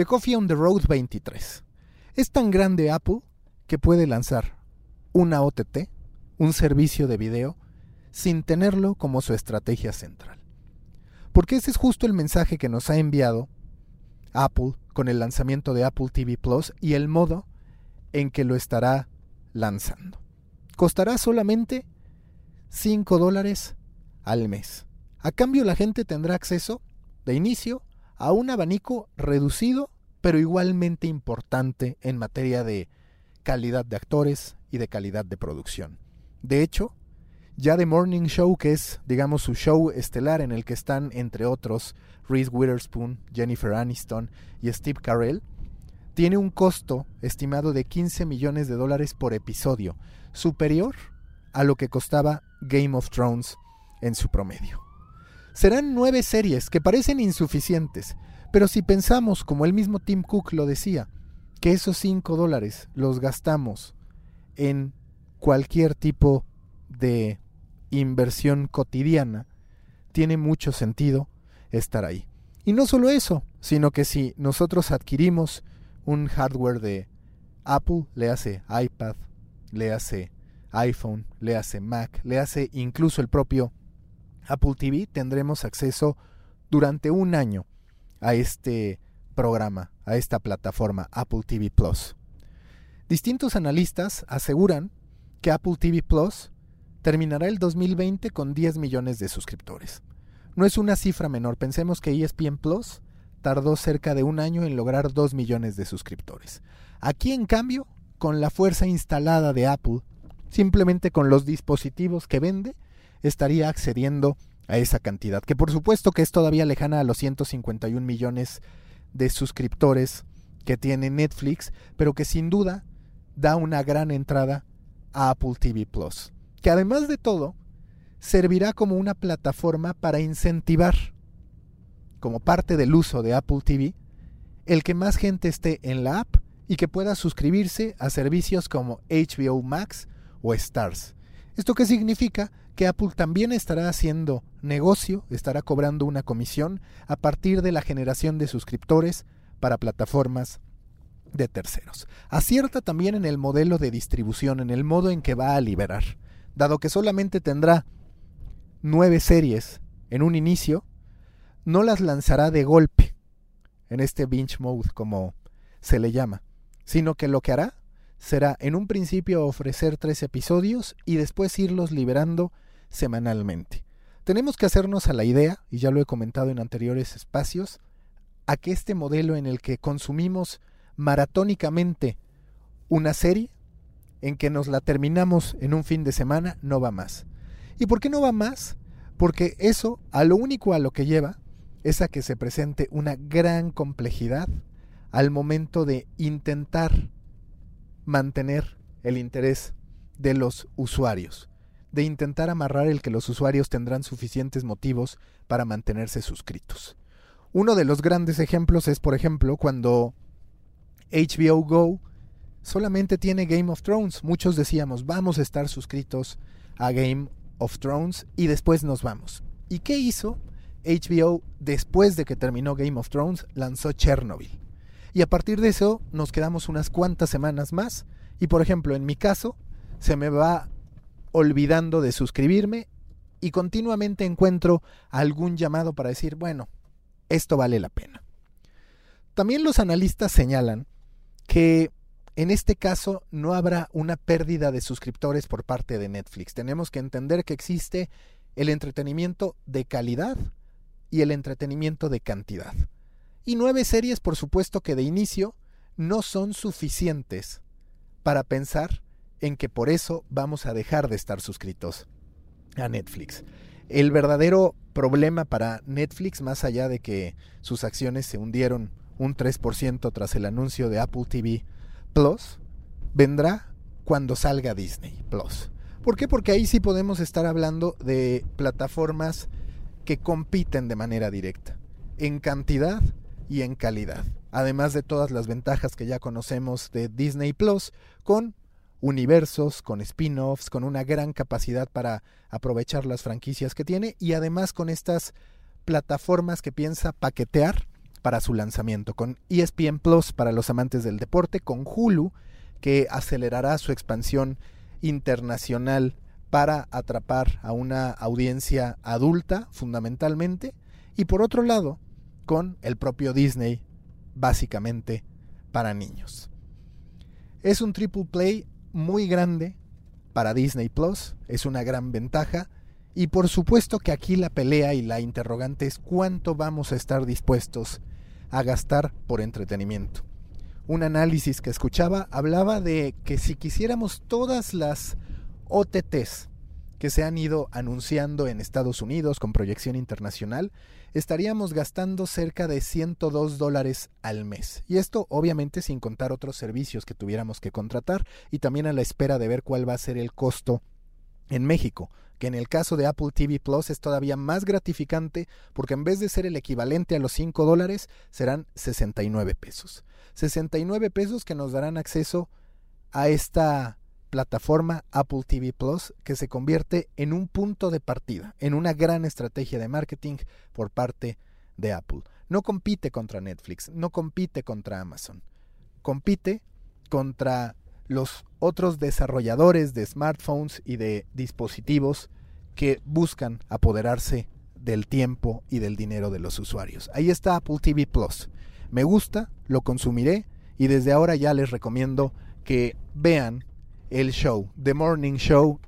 The Coffee on the Road 23. Es tan grande Apple que puede lanzar una OTT, un servicio de video, sin tenerlo como su estrategia central. Porque ese es justo el mensaje que nos ha enviado Apple con el lanzamiento de Apple TV Plus y el modo en que lo estará lanzando. Costará solamente 5 dólares al mes. A cambio la gente tendrá acceso de inicio a un abanico reducido pero igualmente importante en materia de calidad de actores y de calidad de producción. De hecho, ya The Morning Show, que es, digamos, su show estelar en el que están, entre otros, Reese Witherspoon, Jennifer Aniston y Steve Carell, tiene un costo estimado de 15 millones de dólares por episodio, superior a lo que costaba Game of Thrones en su promedio. Serán nueve series que parecen insuficientes, pero si pensamos, como el mismo Tim Cook lo decía, que esos 5 dólares los gastamos en cualquier tipo de inversión cotidiana, tiene mucho sentido estar ahí. Y no solo eso, sino que si nosotros adquirimos un hardware de Apple, le hace iPad, le hace iPhone, le hace Mac, le hace incluso el propio Apple TV, tendremos acceso durante un año a este programa, a esta plataforma Apple TV Plus. Distintos analistas aseguran que Apple TV Plus terminará el 2020 con 10 millones de suscriptores. No es una cifra menor, pensemos que ESPN Plus tardó cerca de un año en lograr 2 millones de suscriptores. Aquí, en cambio, con la fuerza instalada de Apple, simplemente con los dispositivos que vende, estaría accediendo a esa cantidad, que por supuesto que es todavía lejana a los 151 millones de suscriptores que tiene Netflix, pero que sin duda da una gran entrada a Apple TV Plus, que además de todo servirá como una plataforma para incentivar, como parte del uso de Apple TV, el que más gente esté en la app y que pueda suscribirse a servicios como HBO Max o Stars. ¿Esto qué significa? Que Apple también estará haciendo negocio, estará cobrando una comisión a partir de la generación de suscriptores para plataformas de terceros. Acierta también en el modelo de distribución, en el modo en que va a liberar. Dado que solamente tendrá nueve series en un inicio, no las lanzará de golpe en este binge mode como se le llama, sino que lo que hará será en un principio ofrecer tres episodios y después irlos liberando semanalmente. Tenemos que hacernos a la idea, y ya lo he comentado en anteriores espacios, a que este modelo en el que consumimos maratónicamente una serie, en que nos la terminamos en un fin de semana, no va más. ¿Y por qué no va más? Porque eso a lo único a lo que lleva es a que se presente una gran complejidad al momento de intentar mantener el interés de los usuarios, de intentar amarrar el que los usuarios tendrán suficientes motivos para mantenerse suscritos. Uno de los grandes ejemplos es, por ejemplo, cuando HBO Go solamente tiene Game of Thrones. Muchos decíamos, vamos a estar suscritos a Game of Thrones y después nos vamos. ¿Y qué hizo? HBO, después de que terminó Game of Thrones, lanzó Chernobyl. Y a partir de eso nos quedamos unas cuantas semanas más. Y por ejemplo, en mi caso, se me va olvidando de suscribirme y continuamente encuentro algún llamado para decir, bueno, esto vale la pena. También los analistas señalan que en este caso no habrá una pérdida de suscriptores por parte de Netflix. Tenemos que entender que existe el entretenimiento de calidad y el entretenimiento de cantidad. Y nueve series, por supuesto que de inicio, no son suficientes para pensar en que por eso vamos a dejar de estar suscritos a Netflix. El verdadero problema para Netflix, más allá de que sus acciones se hundieron un 3% tras el anuncio de Apple TV Plus, vendrá cuando salga Disney Plus. ¿Por qué? Porque ahí sí podemos estar hablando de plataformas que compiten de manera directa, en cantidad y en calidad. Además de todas las ventajas que ya conocemos de Disney Plus, con universos, con spin-offs, con una gran capacidad para aprovechar las franquicias que tiene y además con estas plataformas que piensa paquetear para su lanzamiento, con ESPN Plus para los amantes del deporte, con Hulu, que acelerará su expansión internacional para atrapar a una audiencia adulta fundamentalmente, y por otro lado, con el propio Disney, básicamente para niños. Es un triple play muy grande para Disney Plus, es una gran ventaja, y por supuesto que aquí la pelea y la interrogante es cuánto vamos a estar dispuestos a gastar por entretenimiento. Un análisis que escuchaba hablaba de que si quisiéramos todas las OTTs que se han ido anunciando en Estados Unidos con proyección internacional, estaríamos gastando cerca de 102 dólares al mes. Y esto obviamente sin contar otros servicios que tuviéramos que contratar y también a la espera de ver cuál va a ser el costo en México, que en el caso de Apple TV Plus es todavía más gratificante porque en vez de ser el equivalente a los 5 dólares, serán 69 pesos. 69 pesos que nos darán acceso a esta plataforma Apple TV Plus que se convierte en un punto de partida, en una gran estrategia de marketing por parte de Apple. No compite contra Netflix, no compite contra Amazon, compite contra los otros desarrolladores de smartphones y de dispositivos que buscan apoderarse del tiempo y del dinero de los usuarios. Ahí está Apple TV Plus. Me gusta, lo consumiré y desde ahora ya les recomiendo que vean el show, The Morning Show,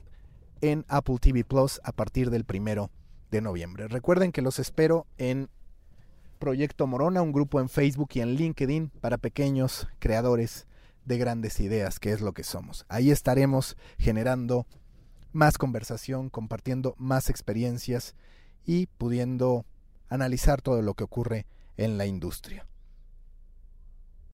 en Apple TV Plus a partir del primero de noviembre. Recuerden que los espero en Proyecto Morona, un grupo en Facebook y en LinkedIn para pequeños creadores de grandes ideas, que es lo que somos. Ahí estaremos generando más conversación, compartiendo más experiencias y pudiendo analizar todo lo que ocurre en la industria.